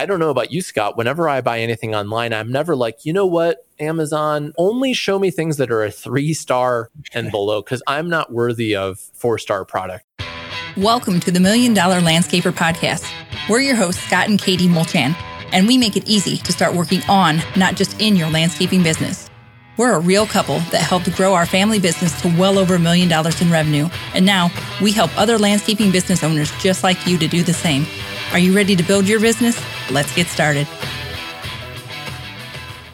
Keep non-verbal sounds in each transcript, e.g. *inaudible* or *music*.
I don't know about you, Scott. Whenever I buy anything online, I'm never like, you know what, Amazon, only show me things that are a three star and below because I'm not worthy of four star product. Welcome to the Million Dollar Landscaper Podcast. We're your hosts, Scott and Katie Mulchan, and we make it easy to start working on, not just in your landscaping business. We're a real couple that helped grow our family business to well over a million dollars in revenue. And now we help other landscaping business owners just like you to do the same. Are you ready to build your business? Let's get started.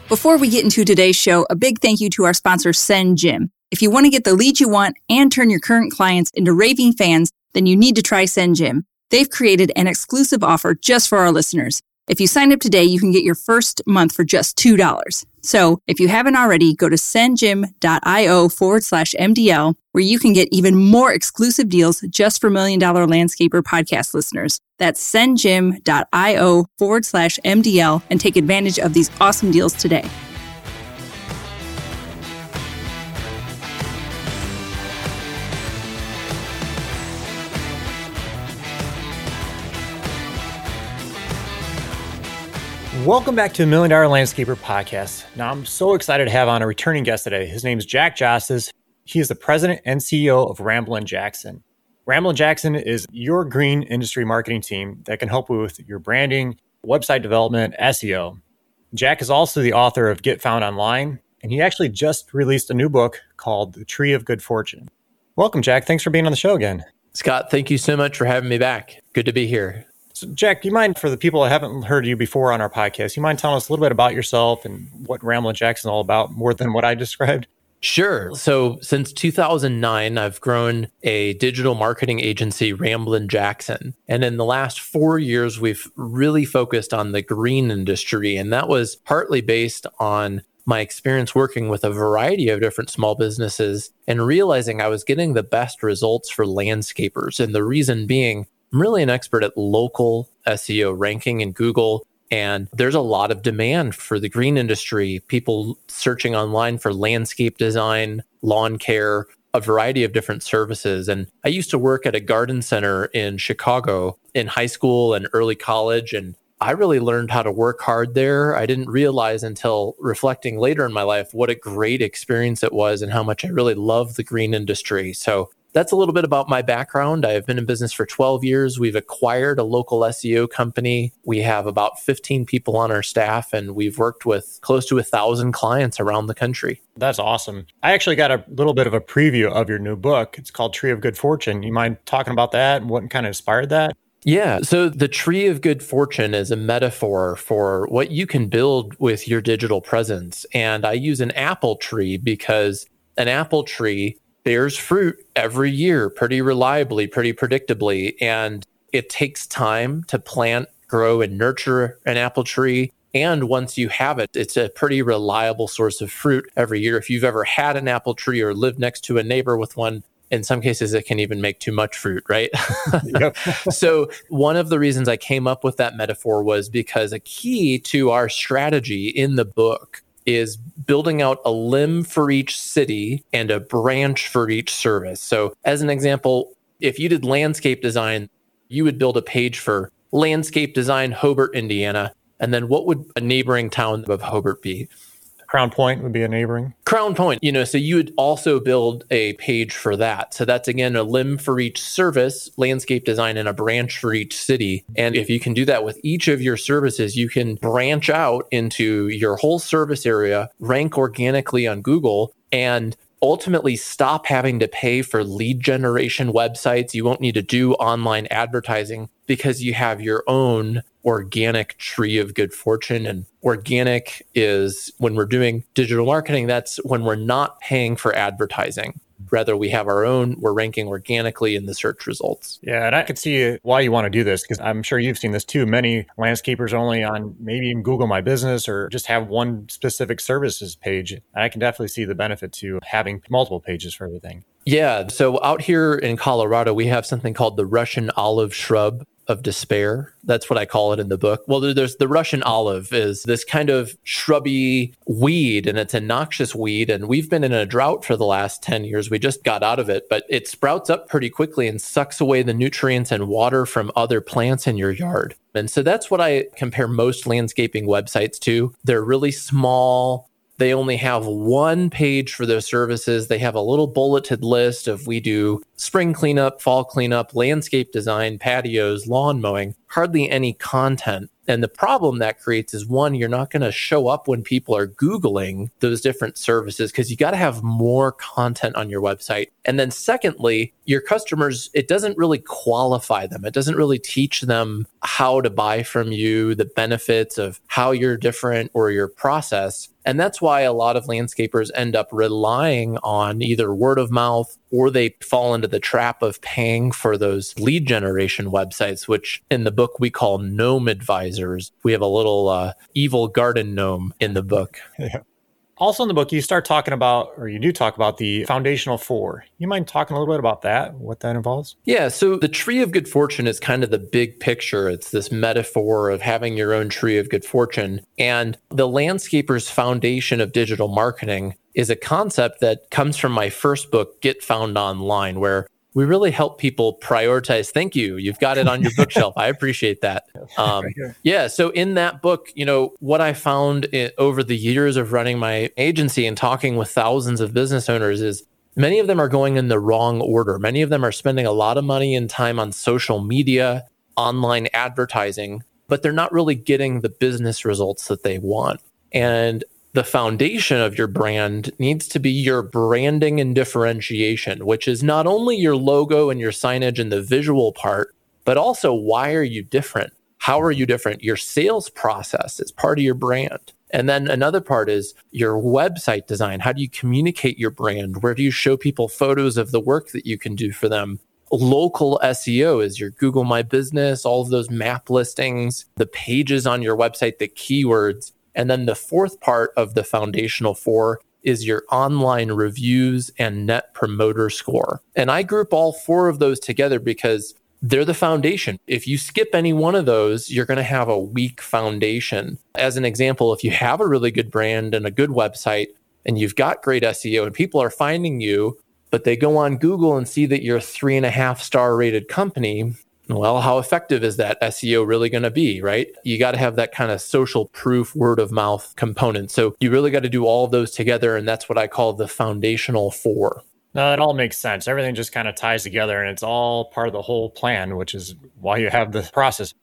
Before we get into today's show, a big thank you to our sponsor, SendJim. If you want to get the leads you want and turn your current clients into raving fans, then you need to try SendJim. They've created an exclusive offer just for our listeners. If you sign up today, you can get your first month for just $2. So if you haven't already, go to sendjim.io forward slash MDL, where you can get even more exclusive deals just for Million Dollar Landscaper podcast listeners. That's sendjim.io forward slash MDL and take advantage of these awesome deals today. Welcome back to the Million Dollar Landscaper Podcast. Now, I'm so excited to have on a returning guest today. His name is Jack Jostes. He is the president and CEO of Ramblin' Jackson. Ramblin' Jackson is your green industry marketing team that can help with your branding, website development, SEO. Jack is also the author of Get Found Online, and he actually just released a new book called The Tree of Good Fortune. Welcome, Jack. Thanks for being on the show again. Scott, thank you so much for having me back. Good to be here. So, Jack, do you mind for the people that haven't heard you before on our podcast, you mind telling us a little bit about yourself and what Ramblin' Jackson all about more than what I described? Sure. So since 2009, I've grown a digital marketing agency, Ramblin' Jackson. And in the last four years, we've really focused on the green industry. And that was partly based on my experience working with a variety of different small businesses and realizing I was getting the best results for landscapers. And the reason being, I'm really an expert at local SEO ranking in Google. And there's a lot of demand for the green industry, people searching online for landscape design, lawn care, a variety of different services. And I used to work at a garden center in Chicago in high school and early college. And I really learned how to work hard there. I didn't realize until reflecting later in my life what a great experience it was and how much I really love the green industry. So that's a little bit about my background. I've been in business for 12 years. We've acquired a local SEO company. We have about 15 people on our staff, and we've worked with close to a thousand clients around the country. That's awesome. I actually got a little bit of a preview of your new book. It's called Tree of Good Fortune. You mind talking about that and what kind of inspired that? Yeah. So the tree of good fortune is a metaphor for what you can build with your digital presence. And I use an apple tree because an apple tree bears fruit every year pretty reliably, pretty predictably. And it takes time to plant, grow, and nurture an apple tree. And once you have it, it's a pretty reliable source of fruit every year. If you've ever had an apple tree or lived next to a neighbor with one, in some cases, it can even make too much fruit, right? *laughs* *laughs* so, one of the reasons I came up with that metaphor was because a key to our strategy in the book is building out a limb for each city and a branch for each service. So, as an example, if you did landscape design, you would build a page for landscape design Hobart, Indiana. And then what would a neighboring town of Hobart be? Crown Point would be a neighboring. Crown Point, you know, so you would also build a page for that. So that's again a limb for each service, landscape design, and a branch for each city. And if you can do that with each of your services, you can branch out into your whole service area, rank organically on Google, and ultimately stop having to pay for lead generation websites. You won't need to do online advertising because you have your own organic tree of good fortune. And organic is when we're doing digital marketing, that's when we're not paying for advertising. Rather, we have our own, we're ranking organically in the search results. Yeah, and I could see why you want to do this because I'm sure you've seen this too. Many landscapers only on maybe even Google My Business or just have one specific services page. And I can definitely see the benefit to having multiple pages for everything. Yeah. So out here in Colorado, we have something called the Russian olive shrub of despair. That's what I call it in the book. Well, there's the Russian olive is this kind of shrubby weed and it's a noxious weed. And we've been in a drought for the last 10 years. We just got out of it, but it sprouts up pretty quickly and sucks away the nutrients and water from other plants in your yard. And so that's what I compare most landscaping websites to. They're really small, they only have one page for their services. They have a little bulleted list of we do spring cleanup, fall cleanup, landscape design, patios, lawn mowing, hardly any content. And the problem that creates is one, you're not going to show up when people are Googling those different services because you got to have more content on your website. And then secondly, your customers, it doesn't really qualify them. It doesn't really teach them how to buy from you, the benefits of how you're different or your process. And that's why a lot of landscapers end up relying on either word of mouth or they fall into the trap of paying for those lead generation websites, which in the book we call gnome advisors. We have a little uh, evil garden gnome in the book. Yeah. Also in the book, you start talking about, or you do talk about the foundational four. You mind talking a little bit about that, what that involves? Yeah. So the tree of good fortune is kind of the big picture. It's this metaphor of having your own tree of good fortune. And the landscaper's foundation of digital marketing is a concept that comes from my first book, Get Found Online, where we really help people prioritize. Thank you. You've got it on your bookshelf. I appreciate that. *laughs* Um, yeah. So in that book, you know, what I found it, over the years of running my agency and talking with thousands of business owners is many of them are going in the wrong order. Many of them are spending a lot of money and time on social media, online advertising, but they're not really getting the business results that they want. And the foundation of your brand needs to be your branding and differentiation, which is not only your logo and your signage and the visual part, but also why are you different? How are you different? Your sales process is part of your brand. And then another part is your website design. How do you communicate your brand? Where do you show people photos of the work that you can do for them? Local SEO is your Google My Business, all of those map listings, the pages on your website, the keywords. And then the fourth part of the foundational four is your online reviews and net promoter score. And I group all four of those together because they're the foundation. If you skip any one of those, you're going to have a weak foundation. As an example, if you have a really good brand and a good website and you've got great SEO and people are finding you, but they go on Google and see that you're a three and a half star rated company, well, how effective is that SEO really going to be, right? You got to have that kind of social proof word of mouth component. So you really got to do all of those together. And that's what I call the foundational four. No, it all makes sense. Everything just kind of ties together and it's all part of the whole plan, which is why you have the process.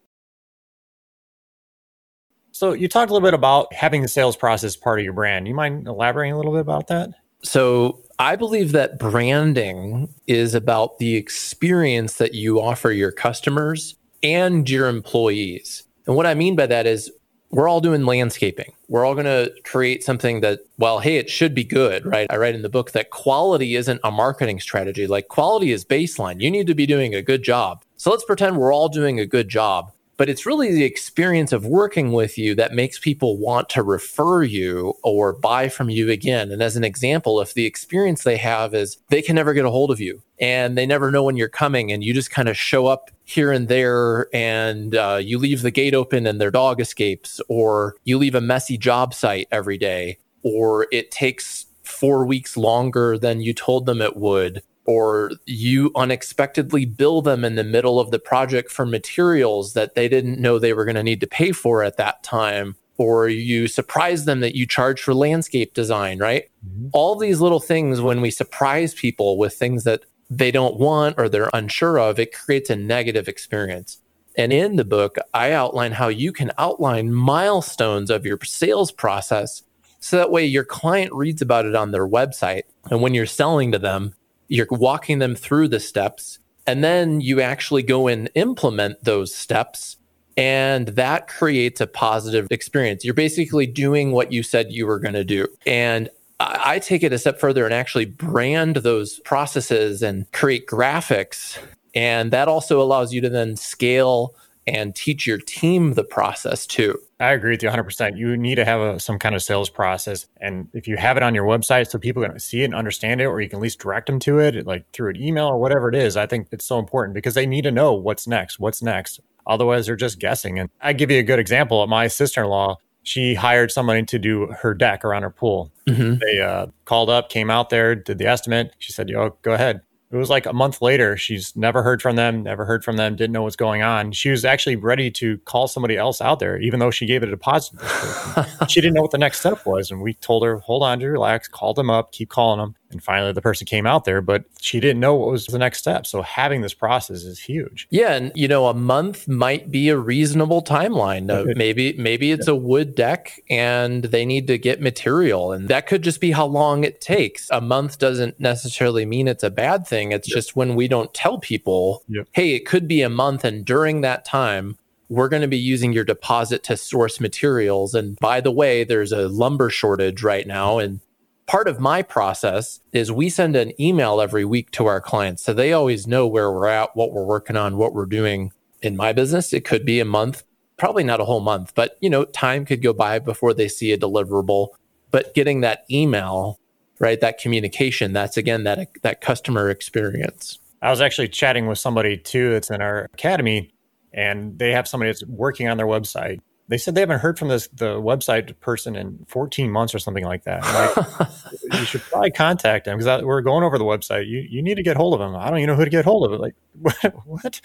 So you talked a little bit about having the sales process part of your brand. You mind elaborating a little bit about that? So I believe that branding is about the experience that you offer your customers and your employees. And what I mean by that is we're all doing landscaping. We're all going to create something that, well, hey, it should be good, right? I write in the book that quality isn't a marketing strategy. Like quality is baseline. You need to be doing a good job. So let's pretend we're all doing a good job but it's really the experience of working with you that makes people want to refer you or buy from you again. And as an example, if the experience they have is they can never get a hold of you and they never know when you're coming and you just kind of show up here and there and uh, you leave the gate open and their dog escapes, or you leave a messy job site every day, or it takes four weeks longer than you told them it would or you unexpectedly bill them in the middle of the project for materials that they didn't know they were going to need to pay for at that time or you surprise them that you charge for landscape design right? Mm-hmm. all these little things when we surprise people with things that they don't want or they're unsure of it creates a negative experience. And in the book i outline how you can outline milestones of your sales process so that way your client reads about it on their website. And when you're selling to them you're walking them through the steps and then you actually go and implement those steps and that creates a positive experience you're basically doing what you said you were going to do and I take it a step further and actually brand those processes and create graphics. And that also allows you to then scale and teach your team the process too. I agree with you 100%. You need to have a, some kind of sales process. And if you have it on your website so people can see it and understand it, or you can at least direct them to it, like through an email or whatever it is, I think it's so important because they need to know what's next. What's next? Otherwise, they're just guessing. And I give you a good example. My sister in law, she hired somebody to do her deck around her pool. Mm-hmm. They uh, called up, came out there, did the estimate. She said, "Yo, go ahead." It was like a month later. She's never heard from them, never heard from them, didn't know what's going on. She was actually ready to call somebody else out there, even though she gave it a deposit. *laughs* she didn't know what the next step was. And we told her, hold on, to relax, call them up, keep calling them. And finally, the person came out there, but she didn't know what was the next step. So having this process is huge. Yeah, and you know, a month might be a reasonable timeline. Uh, maybe maybe it's a wood deck, and they need to get material, and that could just be how long it takes. A month doesn't necessarily mean it's a bad thing. It's yep. just when we don't tell people, yep. hey, it could be a month, and during that time, we're going to be using your deposit to source materials. And by the way, there's a lumber shortage right now, and part of my process is we send an email every week to our clients. So they always know where we're at, what we're working on, what we're doing. In my business, it could be a month, probably not a whole month, but you know, time could go by before they see a deliverable. But getting that email, right, that communication, that's again that that customer experience. I was actually chatting with somebody too that's in our academy and they have somebody that's working on their website they said they haven't heard from this the website person in 14 months or something like that. Like, *laughs* you should probably contact them because we're going over the website. You you need to get hold of them. I don't even know who to get hold of. It. Like *laughs* what?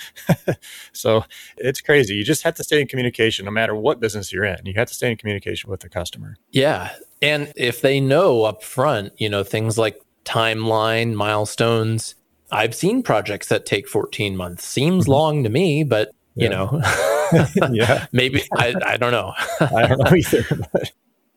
*laughs* so it's crazy. You just have to stay in communication, no matter what business you're in. You have to stay in communication with the customer. Yeah, and if they know up front, you know things like timeline, milestones. I've seen projects that take 14 months. Seems mm-hmm. long to me, but you yeah. know. *laughs* *laughs* yeah. Maybe I, I don't know. *laughs* I don't know either. But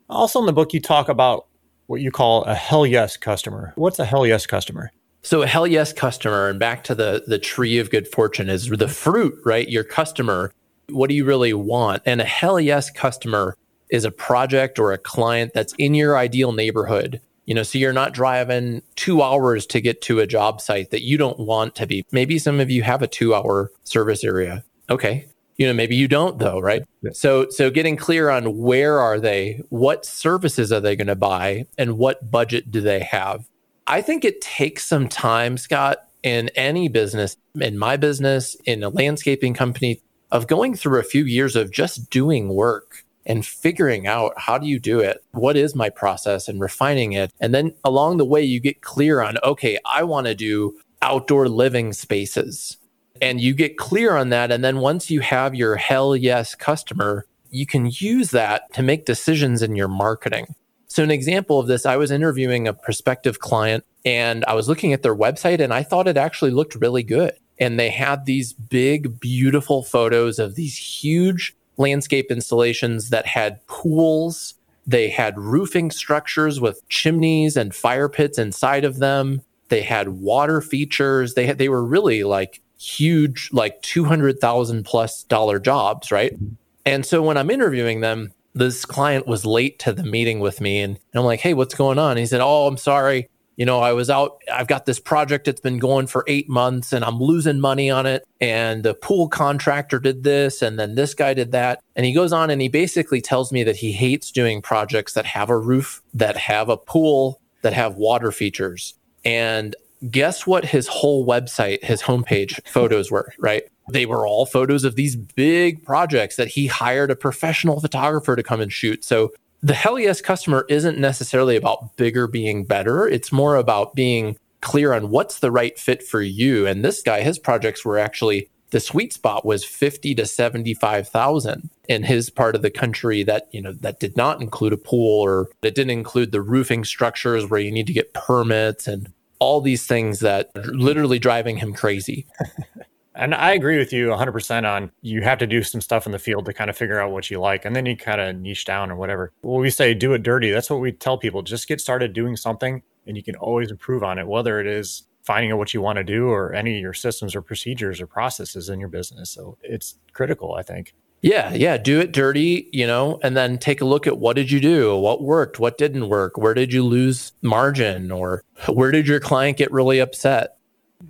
also in the book, you talk about what you call a hell yes customer. What's a hell yes customer? So a hell yes customer, and back to the the tree of good fortune is the fruit, right? Your customer. What do you really want? And a hell yes customer is a project or a client that's in your ideal neighborhood. You know, so you're not driving two hours to get to a job site that you don't want to be. Maybe some of you have a two hour service area. Okay, you know maybe you don't though right? Yeah. so so getting clear on where are they what services are they going to buy and what budget do they have? I think it takes some time scott in any business in my business in a landscaping company of going through a few years of just doing work and figuring out how do you do it what is my process and refining it. And then along the way you get clear on okay i want to do outdoor living spaces and you get clear on that. And then once you have your hell yes customer, you can use that to make decisions in your marketing. So, an example of this, I was interviewing a prospective client and I was looking at their website and I thought it actually looked really good. And they had these big, beautiful photos of these huge landscape installations that had pools. They had roofing structures with chimneys and fire pits inside of them. They had water features. They had, they were really like huge, like 200,000 plus dollar jobs, right? And so when I'm interviewing them, this client was late to the meeting with me and, and I'm like, hey, what's going on? He said, oh, I'm sorry. You know, I was out, I've got this project that's been going for eight months and I'm losing money on it. And the pool contractor did this and then this guy did that. And he goes on and he basically tells me that he hates doing projects that have a roof, that have a pool, that have water features. And guess what his whole website, his homepage photos were, right? They were all photos of these big projects that he hired a professional photographer to come and shoot. So the hell yes customer isn't necessarily about bigger being better. It's more about being clear on what's the right fit for you. And this guy, his projects were actually the sweet spot was 50 to 75,000 in his part of the country that, you know, that did not include a pool or it didn't include the roofing structures where you need to get permits and all these things that literally driving him crazy. *laughs* and I agree with you 100% on you have to do some stuff in the field to kind of figure out what you like. And then you kind of niche down or whatever. When we say do it dirty, that's what we tell people. Just get started doing something and you can always improve on it, whether it is finding out what you want to do or any of your systems or procedures or processes in your business. So it's critical, I think. Yeah, yeah, do it dirty, you know, and then take a look at what did you do? What worked? What didn't work? Where did you lose margin or where did your client get really upset?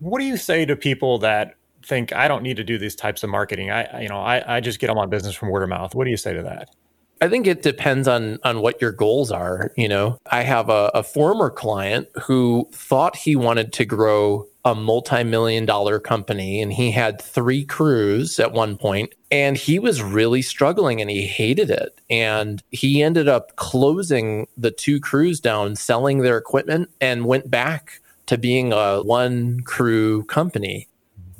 What do you say to people that think I don't need to do these types of marketing? I you know, I, I just get all my business from word of mouth. What do you say to that? I think it depends on on what your goals are. You know, I have a, a former client who thought he wanted to grow a multi-million dollar company and he had three crews at one point and he was really struggling and he hated it. And he ended up closing the two crews down selling their equipment and went back to being a one crew company.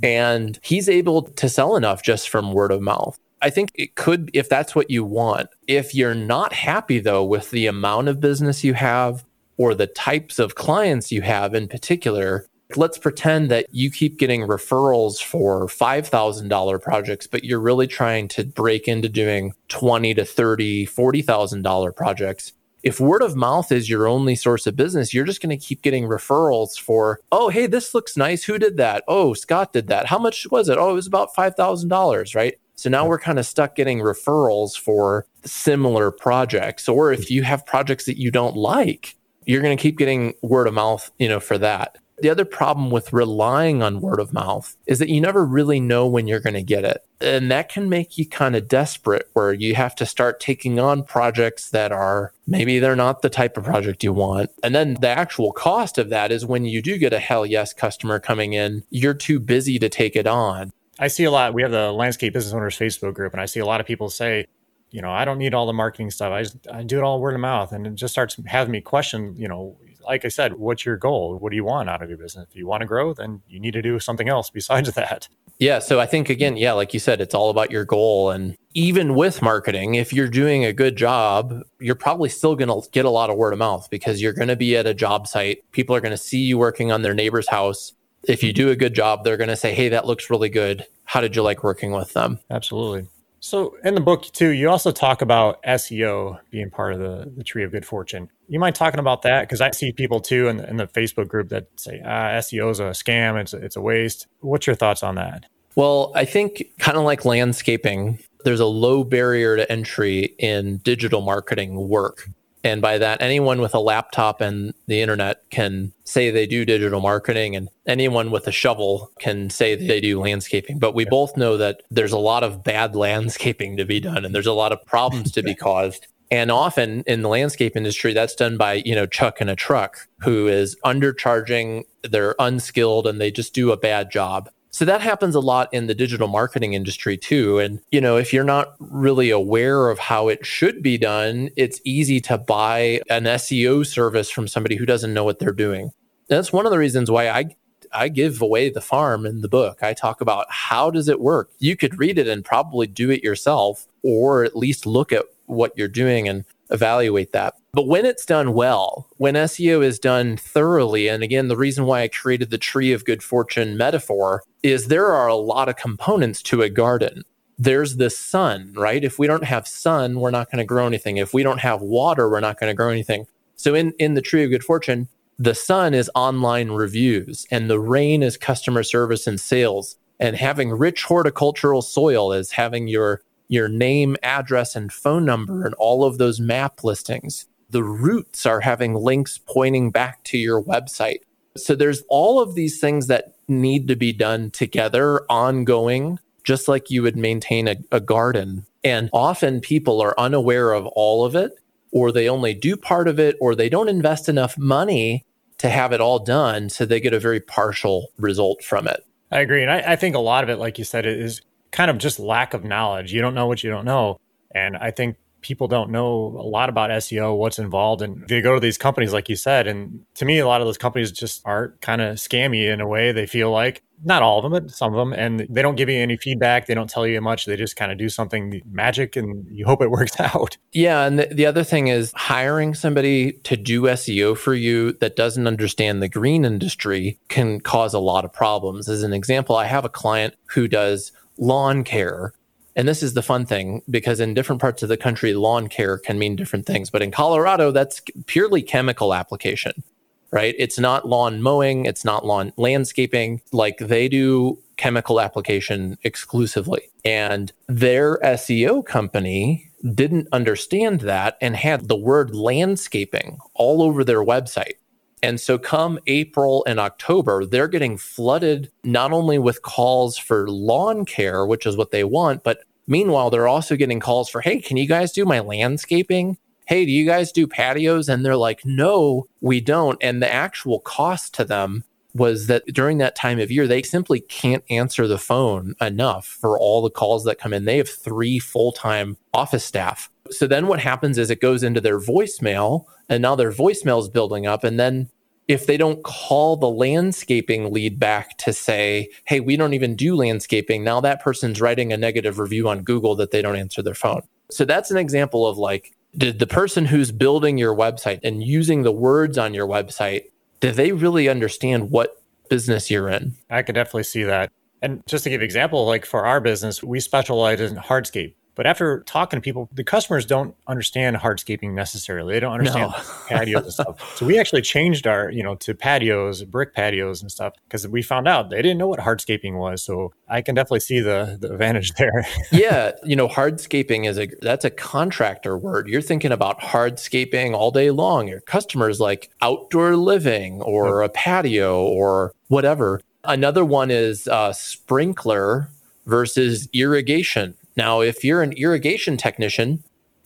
And he's able to sell enough just from word of mouth. I think it could, if that's what you want. If you're not happy, though, with the amount of business you have or the types of clients you have in particular, let's pretend that you keep getting referrals for $5,000 projects, but you're really trying to break into doing 20 to 30, $40,000 projects. If word of mouth is your only source of business, you're just going to keep getting referrals for, oh, hey, this looks nice. Who did that? Oh, Scott did that. How much was it? Oh, it was about $5,000, right? So now we're kind of stuck getting referrals for similar projects. Or if mm. you have projects that you don't like, you're going to keep getting word of mouth, you know, for that. The other problem with relying on word of mouth is that you never really know when you're going to get it. And that can make you kind of desperate where you have to start taking on projects that are maybe they're not the type of project you want. And then the actual cost of that is when you do get a hell yes customer coming in, you're too busy to take it on. I see a lot. We have the Landscape Business Owners Facebook group, and I see a lot of people say, you know, I don't need all the marketing stuff. I just I do it all word of mouth, and it just starts having me question. You know, like I said, what's your goal? What do you want out of your business? If you want to grow, then you need to do something else besides *laughs* that. Yeah. So I think again, yeah, like you said, it's all about your goal. And even with marketing, if you're doing a good job, you're probably still going to get a lot of word of mouth because you're going to be at a job site. People are going to see you working on their neighbor's house. If you do a good job, they're going to say, Hey, that looks really good. How did you like working with them? Absolutely. So in the book too, you also talk about SEO being part of the, the tree of good fortune. You mind talking about that? Because I see people too in the, in the Facebook group that say ah, SEO is a scam, it's a, it's a waste. What's your thoughts on that? Well, I think kind of like landscaping, there's a low barrier to entry in digital marketing work. And by that, anyone with a laptop and the internet can say they do digital marketing, and anyone with a shovel can say they do landscaping. But we both know that there's a lot of bad *laughs* landscaping to be done, and there's a lot of problems to be *laughs* caused. And often in the landscape industry, that's done by, you know, Chuck in a truck who is undercharging, they're unskilled, and they just do a bad job. So that happens a lot in the digital marketing industry too. And, you know, if you're not really aware of how it should be done, it's easy to buy an SEO service from somebody who doesn't know what they're doing. And that's one of the reasons why I I give away the farm in the book. I talk about how does it work? You could read it and probably do it yourself or at least look at what you're doing and evaluate that. But when it's done well, when SEO is done thoroughly, and again, the reason why I created the tree of good fortune metaphor is there are a lot of components to a garden. There's the sun, right? If we don't have sun, we're not going to grow anything. If we don't have water, we're not going to grow anything. So in, in the tree of good fortune, the sun is online reviews and the rain is customer service and sales. And having rich horticultural soil is having your your name, address, and phone number and all of those map listings. The roots are having links pointing back to your website. So there's all of these things that need to be done together, ongoing, just like you would maintain a, a garden. And often people are unaware of all of it, or they only do part of it, or they don't invest enough money to have it all done. So they get a very partial result from it. I agree. And I, I think a lot of it, like you said, is kind of just lack of knowledge. You don't know what you don't know. And I think people don't know a lot about SEO, what's involved. And they go to these companies, like you said. And to me, a lot of those companies just are kind of scammy in a way. They feel like not all of them, but some of them. And they don't give you any feedback. They don't tell you much. They just kind of do something magic and you hope it works *laughs* out. Yeah. And the, the other thing is hiring somebody to do SEO for you that doesn't understand the green industry can cause a lot of problems. As an example, I have a client who does lawn care. And this is the fun thing because in different parts of the country, lawn care can mean different things. But in Colorado, that's purely chemical application, right? It's not lawn mowing, it's not lawn landscaping. Like they do chemical application exclusively. And their SEO company didn't understand that and had the word landscaping all over their website. And so, come April and October, they're getting flooded not only with calls for lawn care, which is what they want, but meanwhile, they're also getting calls for, hey, can you guys do my landscaping? Hey, do you guys do patios? And they're like, no, we don't. And the actual cost to them was that during that time of year, they simply can't answer the phone enough for all the calls that come in. They have three full time office staff. So then what happens is it goes into their voicemail, and now their voicemail is building up. And then if they don't call the landscaping lead back to say, hey, we don't even do landscaping, now that person's writing a negative review on Google that they don't answer their phone. So that's an example of like, did the person who's building your website and using the words on your website, do they really understand what business you're in? I could definitely see that. And just to give example, like for our business, we specialize in hardscape. But after talking to people, the customers don't understand hardscaping necessarily. They don't understand no. *laughs* patios and stuff. So we actually changed our, you know, to patios, brick patios and stuff because we found out they didn't know what hardscaping was. So I can definitely see the the advantage *laughs* there. yeah, you know, hardscaping is a that's a contractor word. You're thinking about hardscaping all day long. Your customers like outdoor living or a patio or whatever. Another one is uh, sprinkler versus irrigation now, if you're an irrigation technician,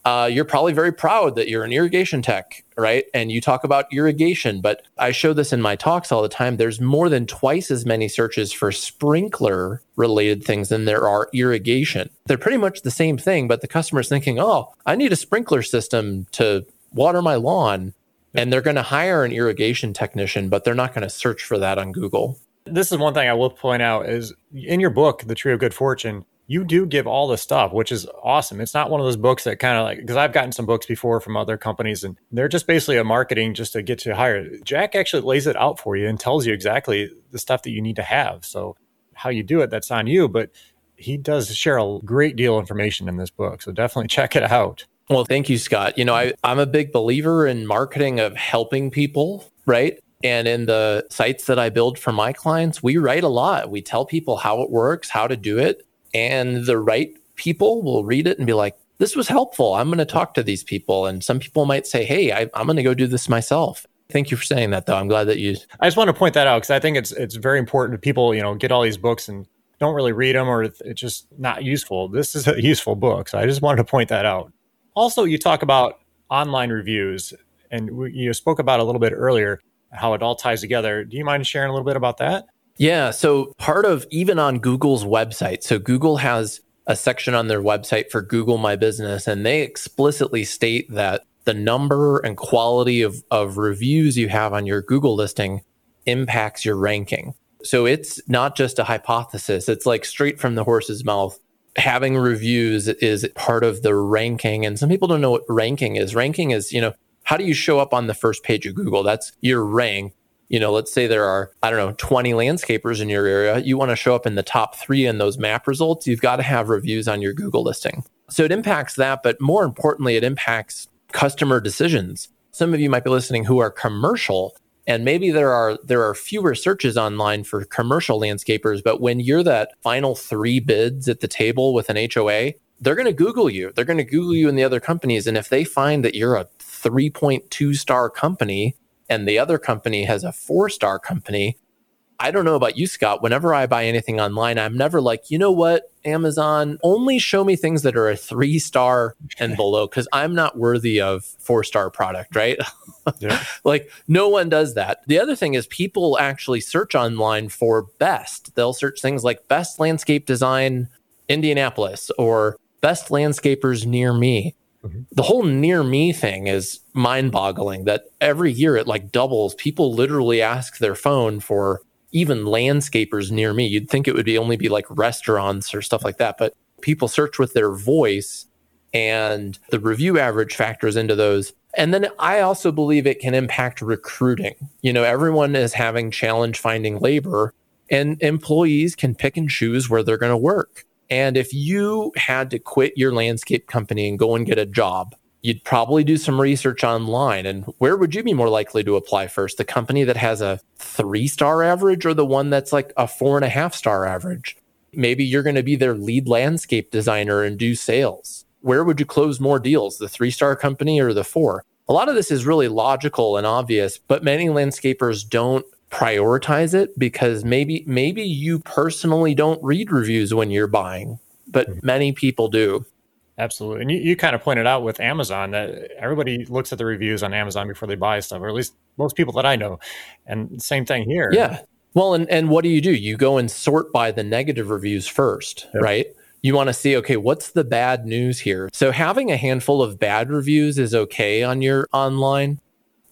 uh, you're probably very proud that you're an irrigation tech, right? And you talk about irrigation, but I show this in my talks all the time. There's more than twice as many searches for sprinkler related things than there are irrigation. They're pretty much the same thing, but the customer's thinking, oh, I need a sprinkler system to water my lawn. And they're going to hire an irrigation technician, but they're not going to search for that on Google. This is one thing I will point out is in your book, The Tree of Good Fortune, you do give all the stuff, which is awesome. It's not one of those books that kind of like because I've gotten some books before from other companies and they're just basically a marketing just to get you hired. Jack actually lays it out for you and tells you exactly the stuff that you need to have. So how you do it, that's on you. But he does share a great deal of information in this book. So definitely *laughs* check it out. Well, thank you, Scott. You know, I, I'm a big believer in marketing of helping people, right? And in the sites that I build for my clients, we write a lot. We tell people how it works, how to do it and the right people will read it and be like, this was helpful. I'm going to talk to these people. And some people might say, hey, I, am going to go do this myself. Thank you for saying that, though. I'm glad that you. I just want to point that out because I think it's it's very important. People, you know, get all these books and don't really read them, or it's just not useful. This is a *laughs* useful book, so I just wanted to point that out. Also, you talk about online reviews, and you spoke about a little bit earlier how it all ties together. Do you mind sharing a little bit about that? Yeah. So part of even on Google's website, so Google has a section on their website for Google My Business, and they explicitly state that the number and quality of, of reviews you have on your Google listing impacts your ranking. So it's not just a hypothesis, it's like straight from the horse's mouth. Having reviews is part of the ranking. And some people don't know what ranking is. Ranking is, you know, how do you show up on the first page of Google? That's your rank you know, let's say there are, I don't know, 20 landscapers in your area. You want to show up in the top three in those map results. You've got to have reviews on your Google listing. So it impacts that, but more importantly, it impacts customer decisions. Some of you might be listening who are commercial and maybe there are there are fewer searches online for commercial landscapers, but when you're that final three bids at the table with an HOA, they're going to Google you. They're going to Google you and the other companies. And if they find that you're a 3.2 star company, and the other company has a four star company. I don't know about you, Scott. Whenever I buy anything online, I'm never like, you know what, Amazon, only show me things that are a three star and *laughs* below because I'm not worthy of four star product, right? *laughs* Yeah. like, no one does that. The other thing is, people actually search online for best. They'll search things like best landscape design Indianapolis or best landscapers near me. Mm-hmm. The whole near me thing is mind boggling that every year it like doubles. People literally ask their phone for even landscapers near me. You'd think it would be only be like restaurants or stuff like that, but people search with their voice and the review average factors into those. And then I also believe it can impact recruiting. You know, everyone is having challenge finding labor and employees can pick and choose where they're going to work. And if you had to quit your landscape company and go and get a job, you'd probably do some research online. And where would you be more likely to apply first? The company that has a three star average or the one that's like a four and a half star average? Maybe you're going to be their lead landscape designer and do sales. Where would you close more deals, the three star company or the four? A lot of this is really logical and obvious, but many landscapers don't prioritize it because maybe maybe you personally don't read reviews when you're buying, but mm-hmm. many people do. Absolutely. And you, you kind of pointed out with Amazon that everybody looks at the reviews on Amazon before they buy stuff, or at least most people that I know. And same thing here. Yeah. Well, and, and what do you do? You go and sort by the negative reviews first, yep. right? You want to see, okay, what's the bad news here? So having a handful of bad reviews is okay on your online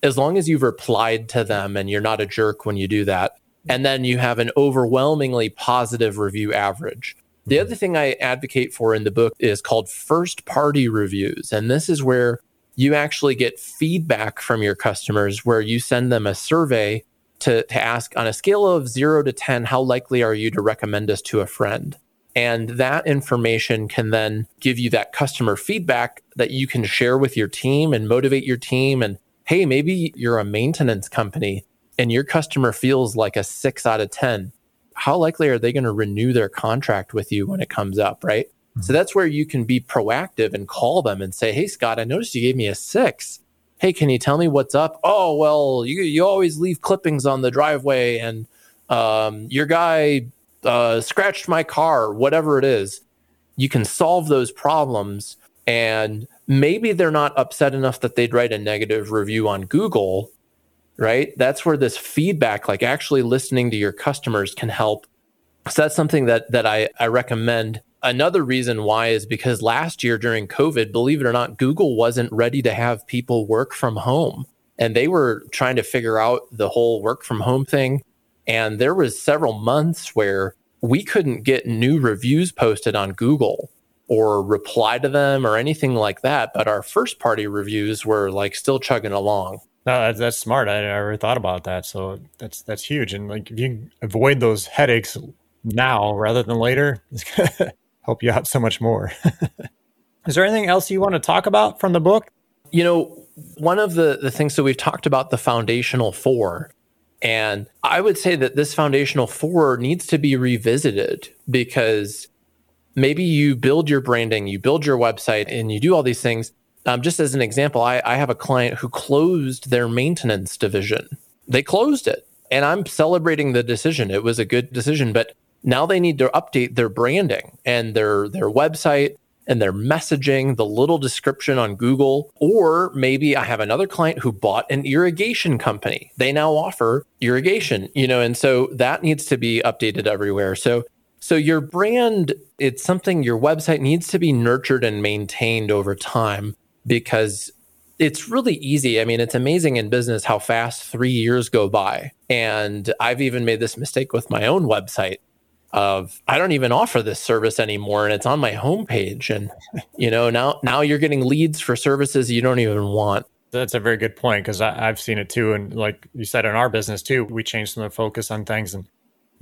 as long as you've replied to them and you're not a jerk when you do that. And then you have an overwhelmingly positive review average. The other thing I advocate for in the book is called first party reviews. And this is where you actually get feedback from your customers where you send them a survey to, to ask on a scale of zero to 10, how likely are you to recommend us to a friend? And that information can then give you that customer feedback that you can share with your team and motivate your team. And hey, maybe you're a maintenance company and your customer feels like a six out of 10. How likely are they going to renew their contract with you when it comes up? Right. Mm-hmm. So that's where you can be proactive and call them and say, Hey, Scott, I noticed you gave me a six. Hey, can you tell me what's up? Oh, well, you, you always leave clippings on the driveway and um, your guy uh, scratched my car, whatever it is. You can solve those problems. And maybe they're not upset enough that they'd write a negative review on Google, right? That's where this feedback, like actually listening to your customers, can help. So that's something that that I, I recommend. Another reason why is because last year during COVID, believe it or not, Google wasn't ready to have people work from home. And they were trying to figure out the whole work from home thing. And there was several months where we couldn't get new reviews posted on Google or reply to them or anything like that. But our first party reviews were like still chugging along. No, that's, that's smart. I never thought about that. So that's that's huge. And like if you avoid those headaches now rather than later, it's gonna *laughs* help you out so much more. *laughs* Is there anything else you want to talk about from the book? You know, one of the the things that we've talked about the foundational four. And I would say that this foundational four needs to be revisited because maybe you build your branding, you build your website, and you do all these things. Um, just as an example, I, I have a client who closed their maintenance division. They closed it, and I'm celebrating the decision. It was a good decision, but now they need to update their branding and their their website and their messaging, the little description on Google. Or maybe I have another client who bought an irrigation company. They now offer irrigation, you know, and so that needs to be updated everywhere. So so your brand, it's something your website needs to be nurtured and maintained over time because it's really easy. I mean, it's amazing in business how fast three years go by. And I've even made this mistake with my own website of I don't even offer this service anymore and it's on my homepage. And *laughs* you know, now now you're getting leads for services you don't even want. That's a very good point because I've seen it too. And like you said in our business too, we changed some of the focus on things and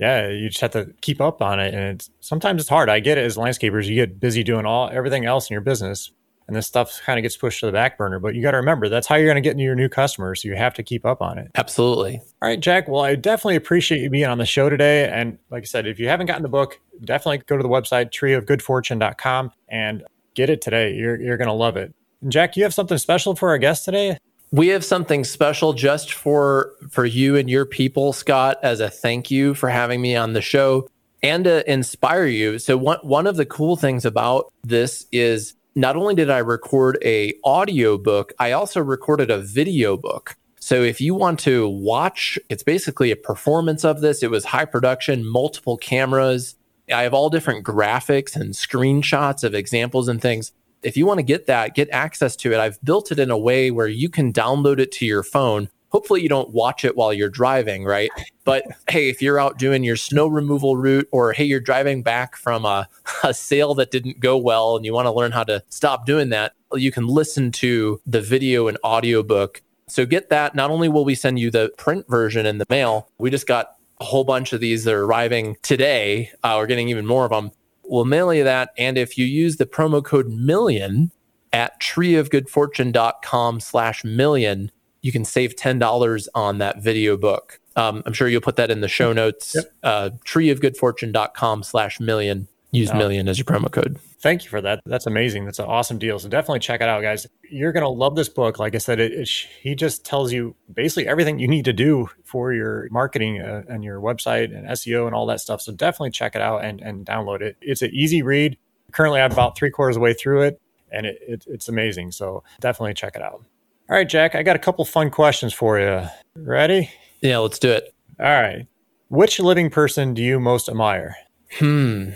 yeah, you just have to keep up on it. And it's sometimes it's hard. I get it as landscapers, you get busy doing all everything else in your business. And this stuff kind of gets pushed to the back burner. But you got to remember that's how you're going to get into your new customers. So you have to keep up on it. Absolutely. All right, Jack. Well, I definitely appreciate you being on the show today. And like I said, if you haven't gotten the book, definitely go to the website, treeofgoodfortune.com and get it today. You're, you're going to love it. And Jack, you have something special for our guest today? We have something special just for for you and your people scott as a thank you for having me on the show and to inspire you. So one one of the cool things about this is not only did i record a audio book i also recorded a video book. So if you want to watch it's basically a performance of this. It was high production multiple cameras. I have all different graphics and screenshots of examples and things if you want to get that, get access to it, I've built it in a way where you can download it to your phone. Hopefully, you don't watch it while you're driving, right? But *laughs* hey, if you're out doing your snow removal route, or hey, you're driving back from a, a sale that didn't go well and you want to learn how to stop doing that, you can listen to the video and audio book. So get that. Not only will we send you the print version in the mail, we just got a whole bunch of these that are arriving today. Uh, we're getting even more of them we'll mail you that. And if you use the promo code million at treeofgoodfortune.com slash million, you can save $10 on that video book. Um, I'm sure you'll put that in the show notes. Yep. Uh, treeofgoodfortune.com slash million. Use oh. million as your promo code. Thank you for that. That's amazing. That's an awesome deal. So definitely check it out, guys. You're going to love this book. Like I said, it, it, he just tells you basically everything you need to do for your marketing uh, and your website and SEO and all that stuff. So definitely check it out and, and download it. It's an easy read. Currently, I'm about three quarters of the way through it, and it, it, it's amazing. So definitely check it out. All right, Jack, I got a couple fun questions for you. Ready? Yeah, let's do it. All right. Which living person do you most admire? Hmm.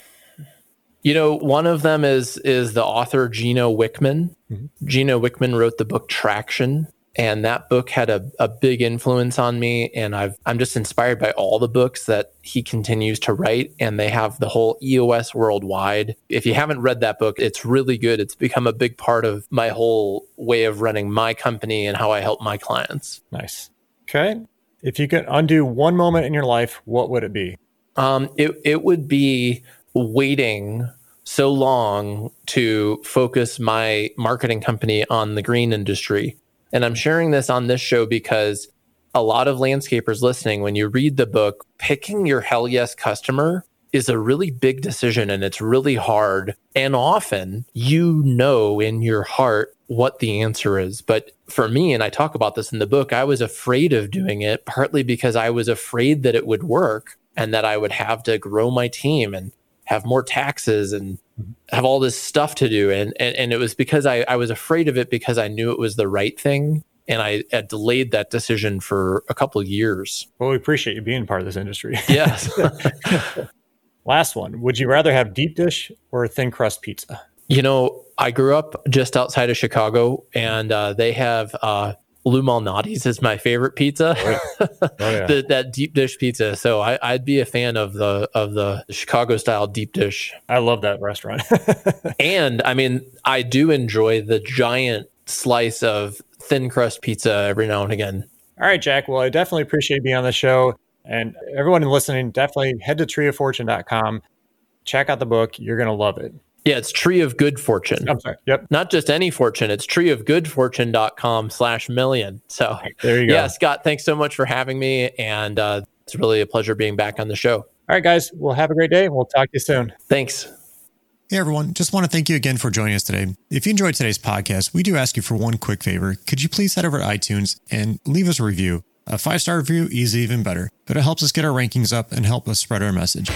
You know, one of them is is the author Gino Wickman. Mm-hmm. Gino Wickman wrote the book Traction, and that book had a, a big influence on me. And I've I'm just inspired by all the books that he continues to write, and they have the whole EOS worldwide. If you haven't read that book, it's really good. It's become a big part of my whole way of running my company and how I help my clients. Nice. Okay. If you could undo one moment in your life, what would it be? Um, it it would be waiting so long to focus my marketing company on the green industry. And I'm sharing this on this show because a lot of landscapers listening, when you read the book, picking your hell yes customer is a really big decision and it's really hard. And often you know in your heart what the answer is. But for me, and I talk about this in the book, I was afraid of doing it partly because I was afraid that it would work and that I would have to grow my team and have more taxes and mm-hmm. have all this stuff to do. And, and, and it was because I, I was afraid of it because I knew it was the right thing. And I had delayed that decision for a couple of years. Well, we appreciate you being part of this industry. *laughs* *laughs* Yes. Last one. Would you rather have deep dish or thin crust pizza? You know, I grew up just outside of Chicago and uh, they have uh, Lou Malnati's is my favorite pizza. Oh, yeah. *laughs* Oh, yeah. the, that deep dish pizza. So I, would be a fan of the of the Chicago style deep dish. I love that restaurant. *laughs* and I mean, I do enjoy the giant slice of thin crust pizza every now and again. All right, Jack. Well, I definitely appreciate being on the show. And everyone listening, definitely head to treeoffortune.com. Check out the book. You're going to love it. Yeah, it's Tree of Good Fortune. I'm sorry. Yep. Not just any fortune, it's treeofgoodfortune.com slash million. So there you go. Yeah, Scott, thanks so much for having me. And uh, it's really a pleasure being back on the show. All right, guys. Well, have a great day. We'll talk to you soon. Thanks. Hey, everyone. Just want to thank you again for joining us today. If you enjoyed today's podcast, we do ask you for one quick favor. Could you please head over to iTunes and leave us a review? A five star review is even better, but it helps us get our rankings up and help us spread our message.